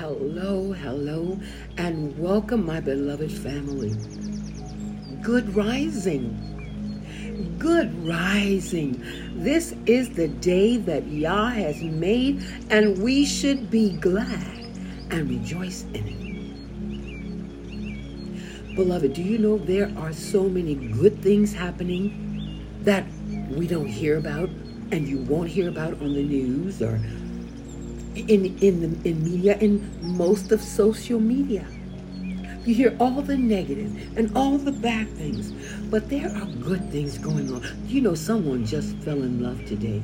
hello, hello, and welcome, my beloved family. Good rising. Good rising. This is the day that Yah has made, and we should be glad and rejoice in it. Beloved, do you know there are so many good things happening that we don't hear about and you won't hear about on the news or in in the in media in most of social media. You hear all the negative and all the bad things, but there are good things going on. You know, someone just fell in love today.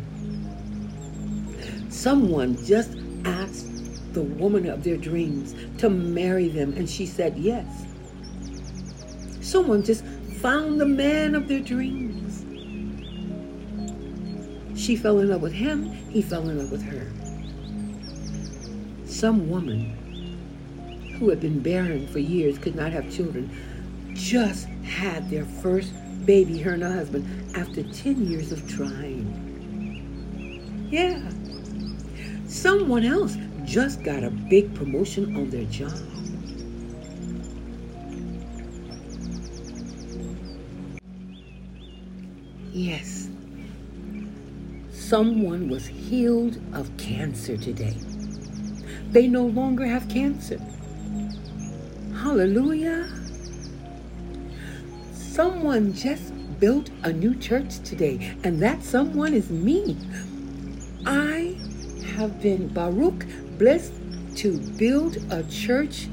Someone just asked the woman of their dreams to marry them, and she said yes. Someone just found the man of their dreams. She fell in love with him, he fell in love with her some woman who had been barren for years, could not have children, just had their first baby, her and her husband, after 10 years of trying. Yeah. Someone else just got a big promotion on their job. Yes. Someone was healed of cancer today they no longer have cancer. Hallelujah. Someone just built a new church today, and that someone is me. I have been Baruch blessed to build a church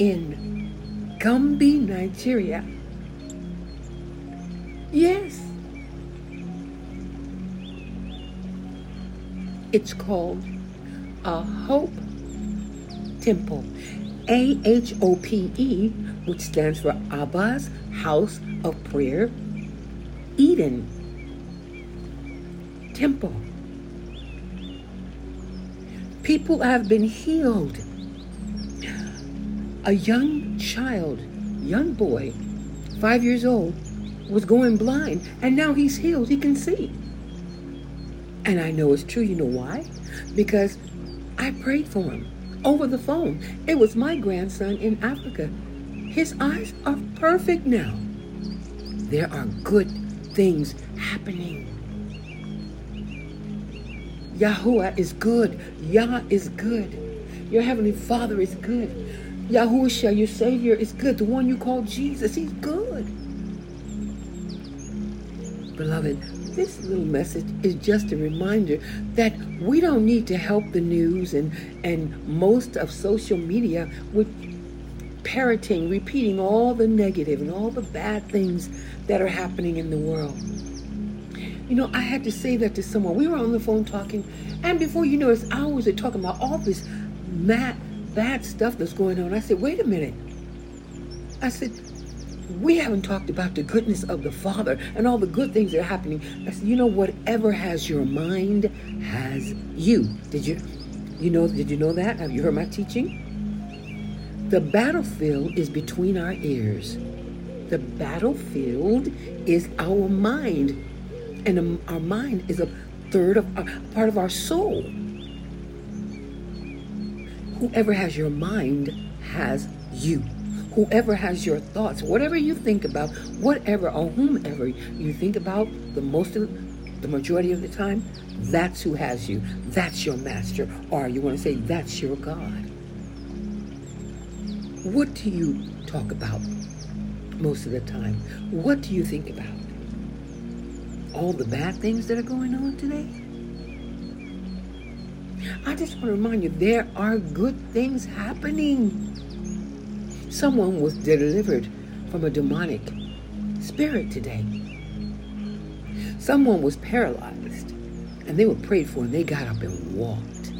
in Gombe, Nigeria. Yes. It's called a Hope temple. A H O P E, which stands for Abba's House of Prayer, Eden Temple. People have been healed. A young child, young boy, five years old, was going blind, and now he's healed. He can see. And I know it's true. You know why? Because I prayed for him over the phone. It was my grandson in Africa. His eyes are perfect now. There are good things happening. Yahuwah is good. Yah is good. Your Heavenly Father is good. Yahusha, your Savior, is good. The one you call Jesus, He's good. Beloved, this little message is just a reminder that we don't need to help the news and, and most of social media with parroting, repeating all the negative and all the bad things that are happening in the world. You know, I had to say that to someone. We were on the phone talking, and before you know, it's hours of talking about all this mad, bad stuff that's going on. I said, wait a minute. I said, we haven't talked about the goodness of the Father and all the good things that are happening. You know, whatever has your mind has you. Did you, you know, did you know that? Have you heard my teaching? The battlefield is between our ears. The battlefield is our mind, and our mind is a third of part of our soul. Whoever has your mind has you whoever has your thoughts, whatever you think about, whatever or whomever you think about, the most of the majority of the time, that's who has you. That's your master. Or you want to say that's your God. What do you talk about most of the time? What do you think about? All the bad things that are going on today? I just want to remind you there are good things happening. Someone was delivered from a demonic spirit today. Someone was paralyzed and they were prayed for and they got up and walked.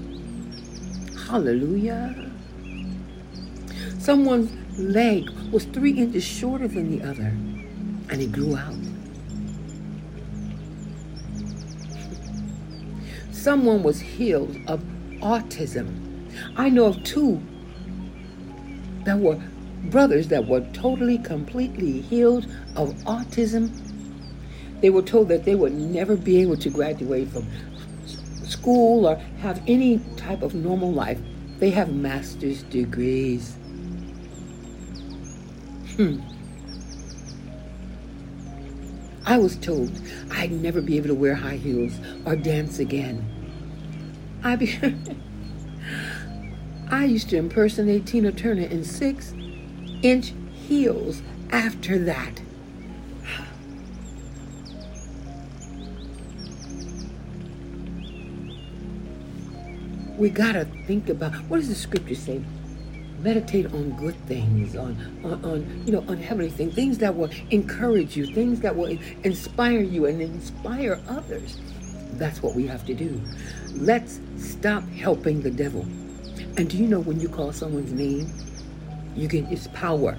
Hallelujah. Someone's leg was three inches shorter than the other and it grew out. Someone was healed of autism. I know of two that were brothers that were totally, completely healed of autism. They were told that they would never be able to graduate from school or have any type of normal life They have master's degrees. Hmm. I was told I'd never be able to wear high heels or dance again. I be I used to impersonate Tina Turner in six inch heels after that. We gotta think about what does the scripture say? Meditate on good things, on, on, on you know, on heavenly things, things that will encourage you, things that will inspire you and inspire others. That's what we have to do. Let's stop helping the devil. And do you know when you call someone's name, you get its power.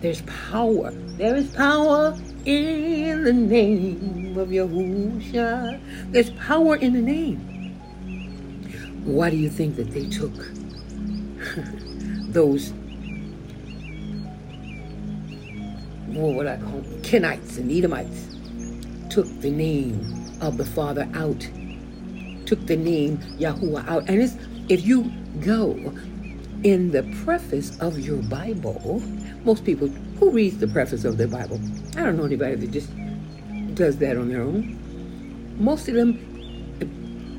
There's power. There is power in the name of Yahushua. There's power in the name. Why do you think that they took those, oh, what would I call them, Kenites and Edomites, took the name of the Father out, took the name Yahuwah out. And it's, if you go in the preface of your Bible, most people, who reads the preface of their Bible? I don't know anybody that just does that on their own. Most of them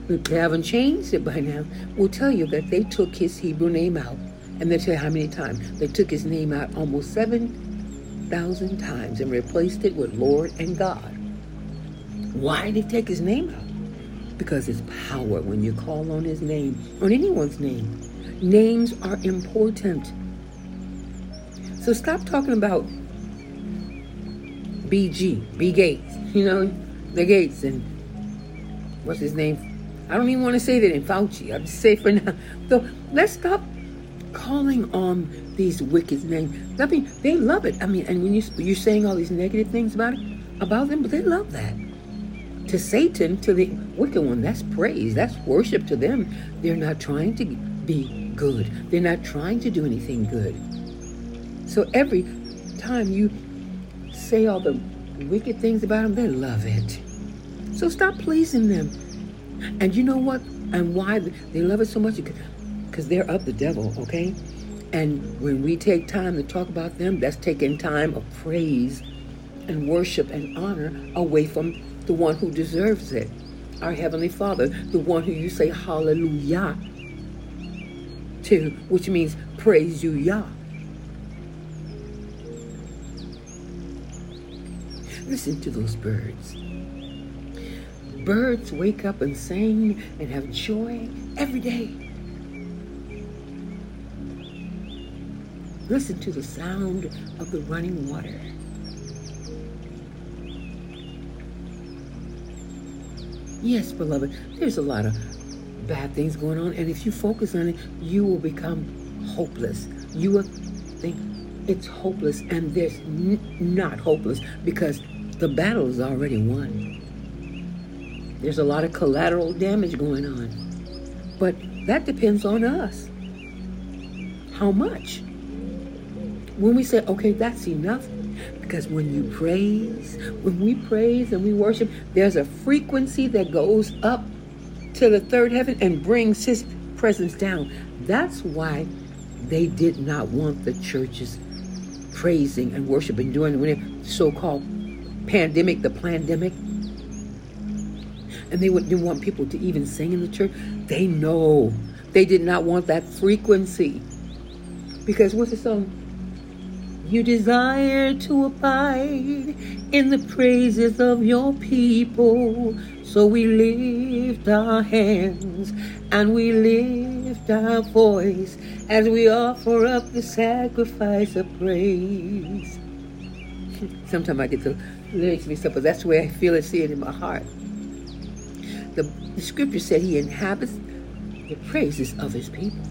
if they haven't changed it by now, will tell you that they took his Hebrew name out. And they'll tell you how many times. They took his name out almost 7,000 times and replaced it with Lord and God. Why did they take his name out? Because it's power when you call on his name, on anyone's name. Names are important. So stop talking about BG, B Gates, you know, the Gates and what's his name? I don't even want to say that in Fauci. I'm just say for now. So let's stop calling on these wicked names. I mean, they love it. I mean, and when you you're saying all these negative things about it, about them, but they love that. To Satan, to the wicked one, that's praise. That's worship to them. They're not trying to be good. They're not trying to do anything good. So every time you say all the wicked things about them, they love it. So stop pleasing them. And you know what? And why they love it so much? Because they're of the devil, okay? And when we take time to talk about them, that's taking time of praise and worship and honor away from the one who deserves it. Our Heavenly Father, the one who you say hallelujah to, which means praise you, Yah. Listen to those birds. Birds wake up and sing and have joy every day. Listen to the sound of the running water. Yes, beloved, there's a lot of bad things going on, and if you focus on it, you will become hopeless. You will think it's hopeless, and there's n- not hopeless because the battle is already won. There's a lot of collateral damage going on. But that depends on us. How much? When we say, okay, that's enough, because when you praise, when we praise and we worship, there's a frequency that goes up to the third heaven and brings his presence down. That's why they did not want the churches praising and worshiping during the so-called pandemic, the pandemic and they didn't want people to even sing in the church. They know. They did not want that frequency. Because what's the song? You desire to abide in the praises of your people. So we lift our hands and we lift our voice as we offer up the sacrifice of praise. Sometimes I get the lyrics mixed up, but that's the way I feel it, see it in my heart. The, the scripture said he inhabits the praises of his people.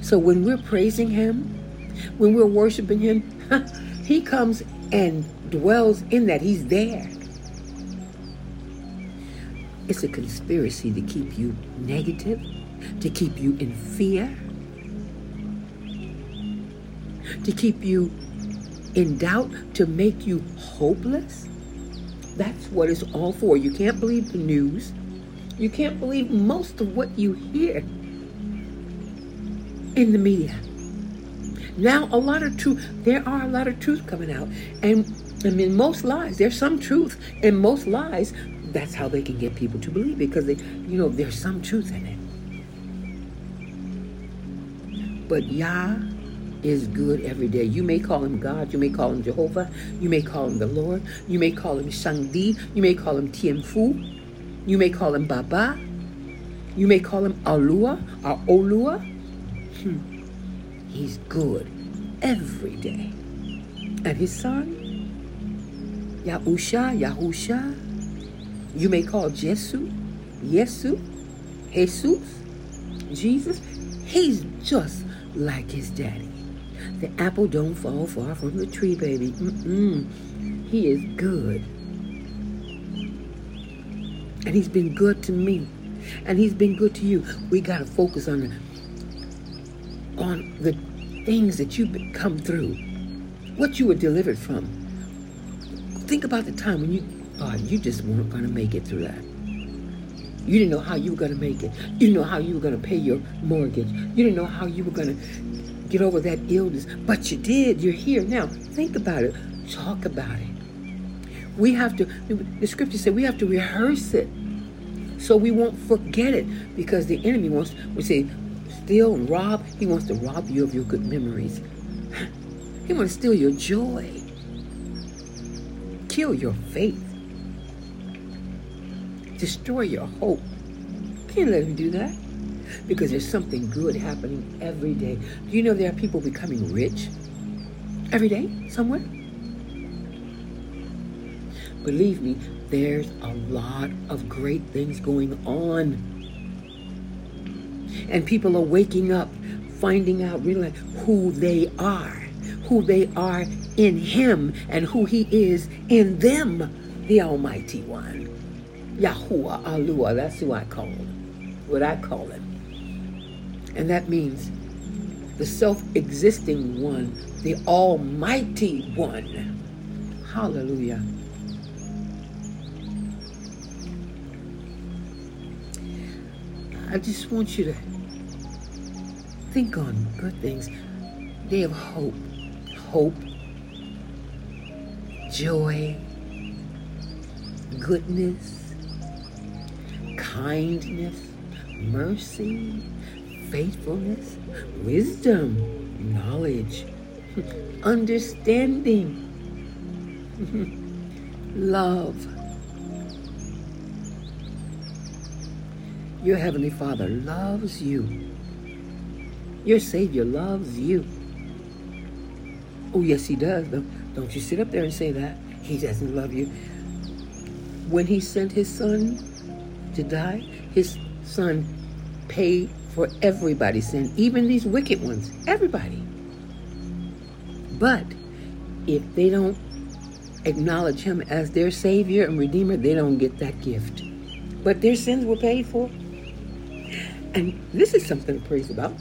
So when we're praising him, when we're worshiping him, he comes and dwells in that. He's there. It's a conspiracy to keep you negative, to keep you in fear, to keep you in doubt, to make you hopeless. That's what it's all for. You can't believe the news. You can't believe most of what you hear. in the media. Now, a lot of truth, there are a lot of truth coming out. And I mean, most lies, there's some truth in most lies. That's how they can get people to believe because they, you know, there's some truth in it. But Yah is good every day. You may call him God, you may call him Jehovah, you may call him the Lord, you may call him Shangdi, you may call him Tianfu, you may call him Baba, you may call him Alua or Olua. Hmm. He's good every day. And his son, Yahusha, Yahusha, you may call Jesu, Yesu, Jesus, Jesus, he's just like his daddy. The apple don't fall far from the tree, baby. Mm-mm. He is good. And he's been good to me. And he's been good to you. We got to focus on the on the things that you've come through, what you were delivered from. Think about the time when you thought you just weren't going to make it through that. You didn't know how you were going to make it. You didn't know how you were going to pay your mortgage. You didn't know how you were going to get over that illness. But you did. You're here now. Think about it. Talk about it. We have to, the scripture said we have to rehearse it so we won't forget it because the enemy wants, we say, steal and rob. He wants to rob you of your good memories. He wants to steal your joy. Kill your faith. Destroy your hope. Can't let him do that. Because there's something good happening every day. Do you know there are people becoming rich every day somewhere? Believe me, there's a lot of great things going on and people are waking up, finding out really who they are, who they are in Him, and who He is in them, the Almighty One. Yahuwah Alua, that's who I call him, what I call him. And that means the self existing one, the Almighty One. Hallelujah. I just want you to think on good things. They have hope, hope, joy, goodness, kindness, mercy, faithfulness, wisdom, knowledge, understanding, love. Your Heavenly Father loves you. Your Savior loves you. Oh, yes, He does. Don't, you sit up there and say that. He doesn't love you. When He sent His Son to die, His Son paid for everybody's sin, even these wicked ones. Everybody. But if they don't acknowledge Him as their Savior and Redeemer, they don't get that gift. But their sins were paid for. And this is something to praise about.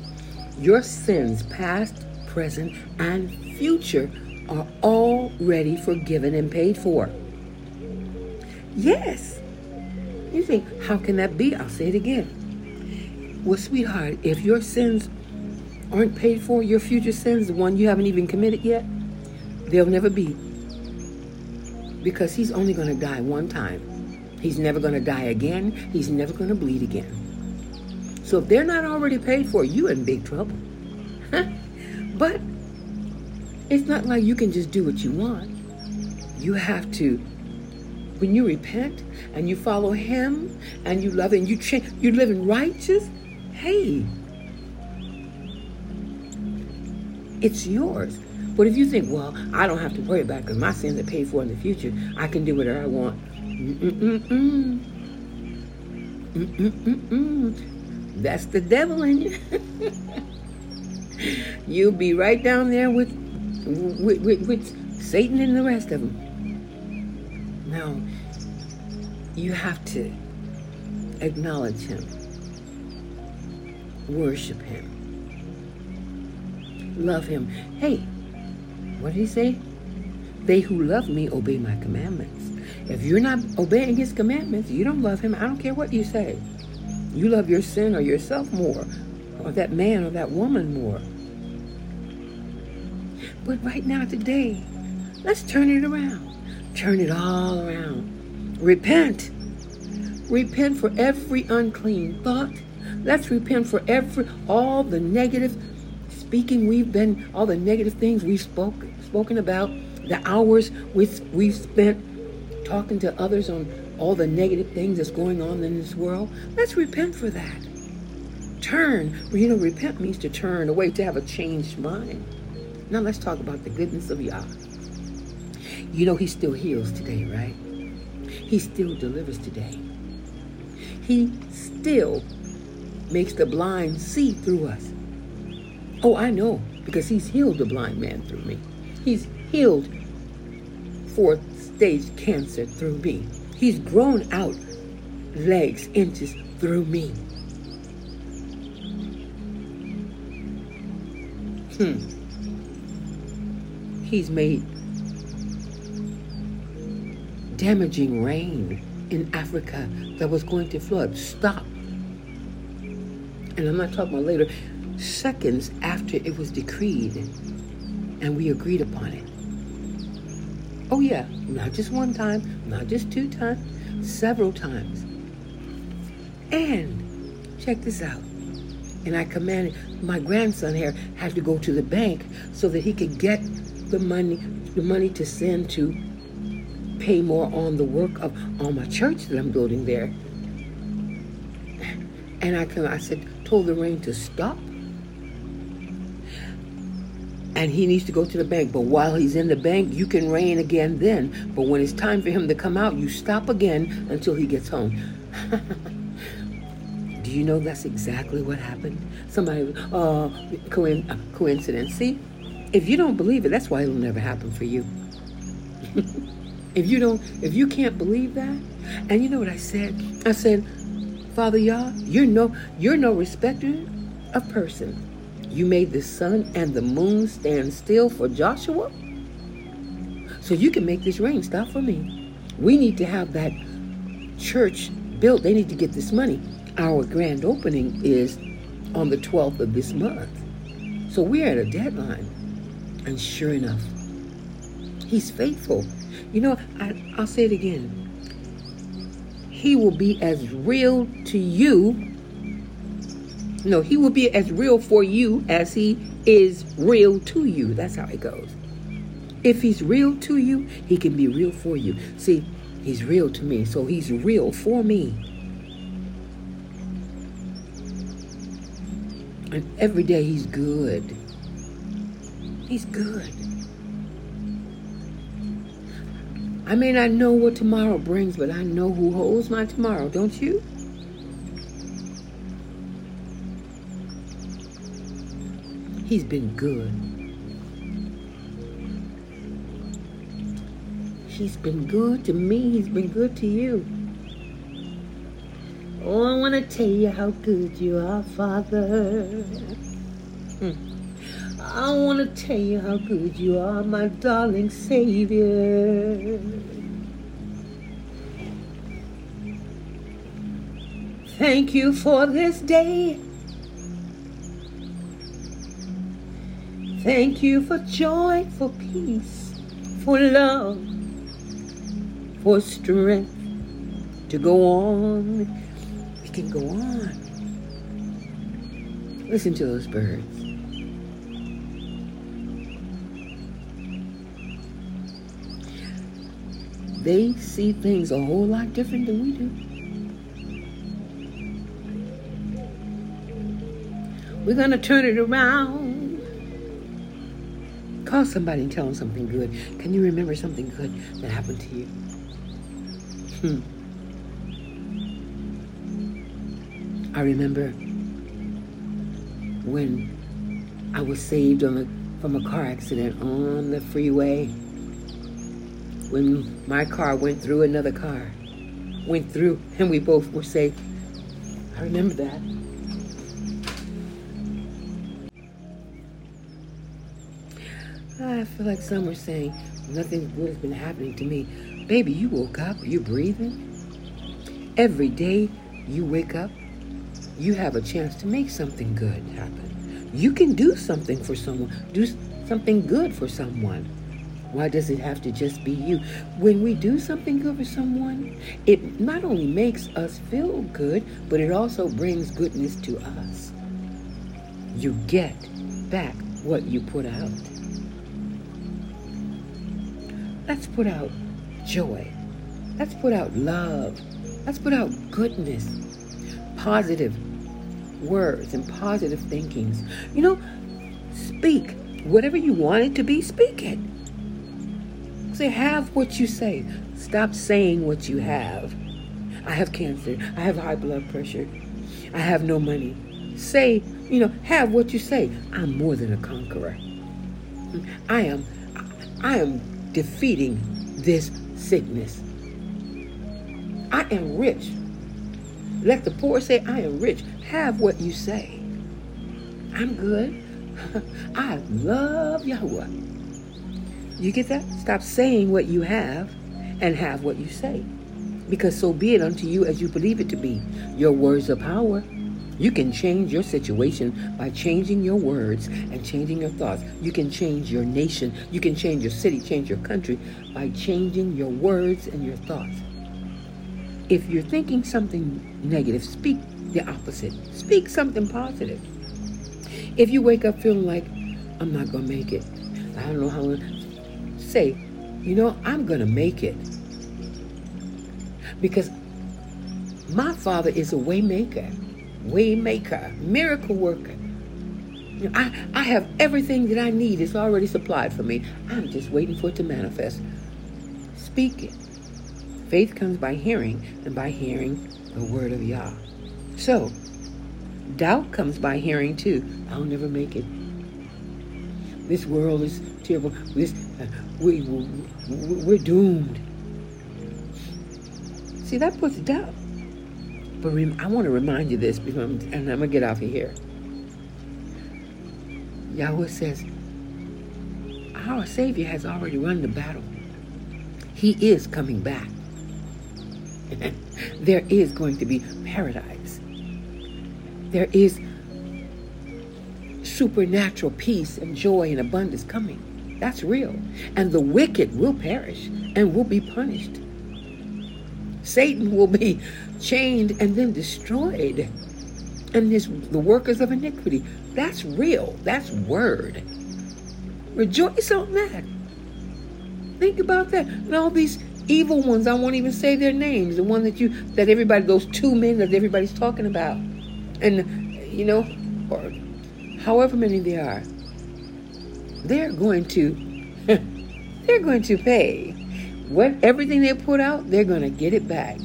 Your sins, past, present, and future, are already forgiven and paid for. Yes. You think, how can that be? I'll say it again. Well, sweetheart, if your sins aren't paid for, your future sins, the one you haven't even committed yet, they'll never be. Because he's only going to die one time. He's never going to die again. He's never going to bleed again. So if they're not already paid for, you in big trouble. but it's not like you can just do what you want. You have to, when you repent and you follow Him and you love and you change, you live in righteous. Hey, it's yours. But if you think, well, I don't have to worry about it because my sins are paid for in the future, I can do whatever I want. Mm-mm-mm-mm. That's the devil in you. You'll be right down there with, with, with, with Satan and the rest of them. No, you have to acknowledge him, worship him, love him. Hey, what did he say? They who love me obey my commandments. If you're not obeying his commandments, you don't love him. I don't care what you say. You love your sin or yourself more. or that man or that woman more. But right now, today, let's turn it around. Turn it all around. Repent. Repent for every unclean thought. Let's repent for every all the negative speaking we've been, all the negative things we've spoken spoken about, the hours we've, we've spent talking to others on all the negative things that's going on in this world. Let's repent for that. Turn. You know, repent means to turn away, to have a changed mind. Now let's talk about the goodness of Yah. You know, He still heals today, right? He still delivers today. He still makes the blind see through us. Oh, I know, because He's healed the blind man through me. He's healed fourth stage cancer through me. He's grown out legs, inches through me. Hmm. He's made damaging rain in Africa that was going to flood stop. And I'm not talking about later, seconds after it was decreed and we agreed upon it. Oh, yeah, not just one time, not just two times, several times. And check this out. And I commanded my grandson here had to go to the bank so that he could get the money, the money to send to pay more on the work of on my church that I'm building there. And I, can, I said, told the rain to stop and he needs to go to the bank. But while he's in the bank, you can rain again then. But when it's time for him to come out, you stop again until he gets home. Do you know that's exactly what happened? Somebody, uh, coincidence. See, if you don't believe it, that's why it'll never happen for you. If you don't, if you can't believe that, and you know what I said? I said, Father Yah, you're no, you're no respecter of person. You made the sun and the moon stand still for Joshua? So you can make this rain stop for me. We need to have that church built. They need to get this money. Our grand opening is on the 12th of this month. So we're at a deadline. And sure enough, he's faithful. You know, I, I'll say it again. He will be as real to you no, he will be as real for you as he is real to you. That's how it goes. If he's real to you, he can be real for you. See, he's real to me, so he's real for me. And every day he's good. He's good. I may not know what tomorrow brings, but I know who holds my tomorrow, don't you? He's been good. He's been good to me. He's been good to you. Oh, I want to tell you how good you are, Father. Hmm. I want to tell you how good you are, my darling Savior. Thank you for this day. Thank you for joy, for peace, for love, for strength to go on. We can go on. Listen to those birds. They see things a whole lot different than we do. We're going to turn it around. Call somebody and tell them something good. Can you remember something good that happened to you? Hmm. I remember when I was saved from a car accident on the freeway. When my car went through another car, went through, and we both were safe. I remember that. I feel like some were saying nothing good has been happening to me. Baby, you woke up. you're you breathing? Every day you wake up, you have a chance to make something good happen. You can do something for someone, do something good for someone. Why does it have to just be you? When we do something good for someone, it not only makes us feel good, but it also brings goodness to us. You get back what you put out. Let's put out joy. Let's put out love. Let's put out goodness, positive words, and positive thinkings. You know, speak whatever you want it to be, speak it. Say, have what you say. Stop saying what you have. I have cancer. I have high blood pressure. I have no money. Say, you know, have what you say. I'm more than a conqueror. I am, I am defeating this sickness. I am rich. Let the poor say, I am rich. Have what you say. I'm good. I love Yahweh. You get that? Stop saying what you have and have what you say. Because so be it unto you as you believe it to be. Your words are power. You can change your situation by changing your words and changing your thoughts. You can change your nation. You can change your city, change your country by changing your words and your thoughts. If you're thinking something negative, speak the opposite. Speak something positive. If you wake up feeling like, I'm not going to make it, I don't know how, say, you know, I'm going to make it. Because my father is a waymaker waymaker, miracle worker. I, I have everything that I need. It's already supplied for me. I'm just waiting for it to manifest. Speak it. Faith comes by hearing, and by hearing the word of Yah. So, doubt comes by hearing too. I'll never make it. This world is terrible. This, we, we're doomed. See, that puts doubt. But rem- I want to remind you this, before I'm, and I'm going to get off of here. Yahweh says, Our Savior has already run the battle. He is coming back. there is going to be paradise. There is supernatural peace and joy and abundance coming. That's real. And the wicked will perish and will be punished. Satan will be chained and then destroyed. And this, the workers of iniquity. That's real. That's word. Rejoice on that. Think about that. And all these evil ones, I won't even say their names. The one that you, that everybody, those two men that everybody's talking about. And, you know, or however many they are, they're going to, they're going to pay. What everything they put out, they're going to get it back.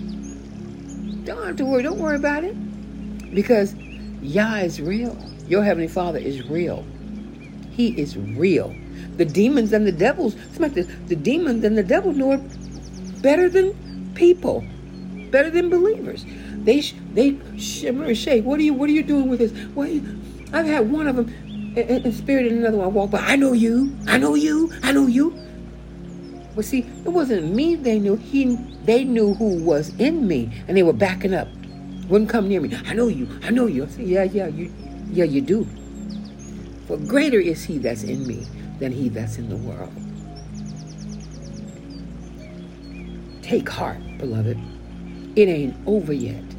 Don't have to worry. Don't worry about it. Because Yah is real. Your Heavenly Father is real. He is real. The demons and the devils, the, the demons and the devils know it better than people, better than believers. They they shimmer and shake. What are you What are you doing with this? You, I've had one of them in, in spirit and another one walk by. I know you. I know you. I know you. But see, it wasn't me they knew. He they knew who was in me and they were backing up. Wouldn't come near me. I know you. I know you. I said, Yeah, yeah, you yeah, you do. For greater is he that's in me than he that's in the world. Take heart, beloved. It ain't over yet.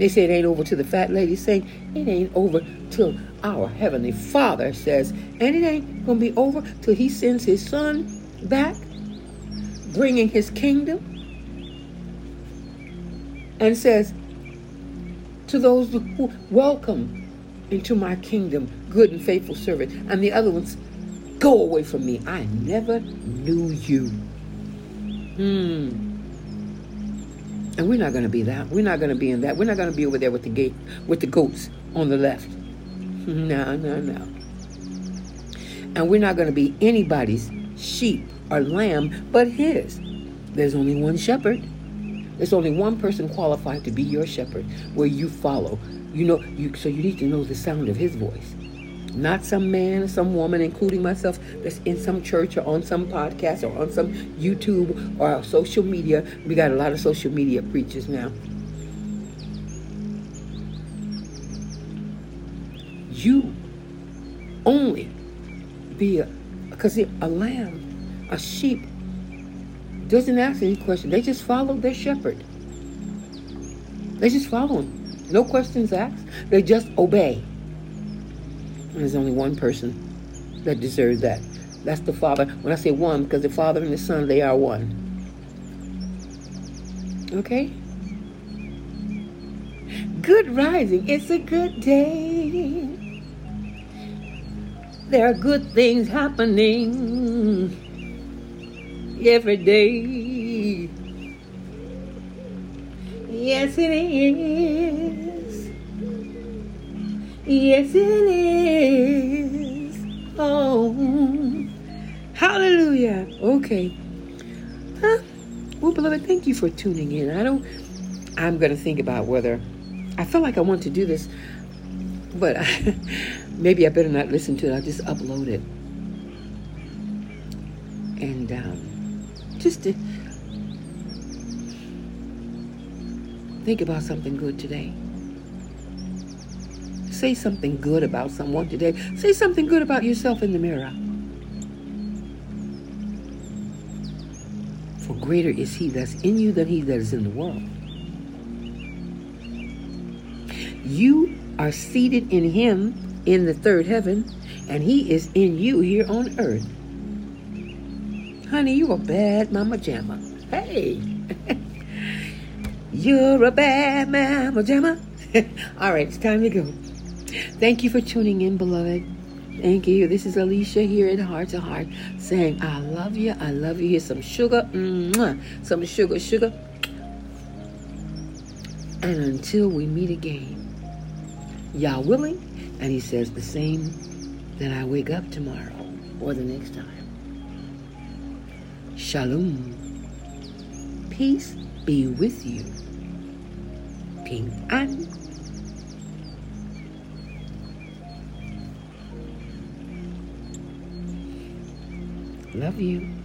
They say it ain't over to the fat lady saying it ain't over till our heavenly Father says, and it ain't gonna be over till He sends His Son back, bringing his kingdom, and says to those who welcome into my kingdom, good and faithful servant, and the other ones, go away from me. I never knew you. Hmm. And we're not going to be that. We're not going to be in that. We're not going to be over there with the gate, with the goats on the left. No, no, no. And we're not going to be anybody's sheep or lamb but his. There's only one shepherd. There's only one person qualified to be your shepherd where you follow. You know, you so you need to know the sound of his voice. Not some man, some woman, including myself, that's in some church or on some podcast or on some YouTube or social media. We got a lot of social media preachers now. you only be a, because a lamb, a sheep, doesn't ask any question. They just follow their shepherd. They just follow him. No questions asked. They just obey. There's only one person that deserves that. That's the Father. When I say one, because the Father and the Son, they are one. Okay? Good rising. It's a good day. There are good things happening every day. Yes, it is. Yes, it is. Okay. Huh? Well, beloved, thank you for tuning in. I don't, I'm going to think about whether, I feel like I want to do this, but I, maybe I better not listen to it. I'll just upload it. And um, just to think about something good today. Say something good about someone today. Say something good about yourself in the mirror. Greater is he that's in you than he that is in the world. You are seated in him in the third heaven, and he is in you here on earth. Honey, you a bad mama jamma. Hey. You're a bad mama jamma. All right, it's time to go. Thank you for tuning in, beloved. Thank you. This is Alicia here in Heart to Heart saying, I love you. I love you. Here's some sugar. Mwah. Some sugar, sugar. And until we meet again, Yah willing, and he says the same that I wake up tomorrow or the next time. Shalom. Peace be with you. Ping an. Love you.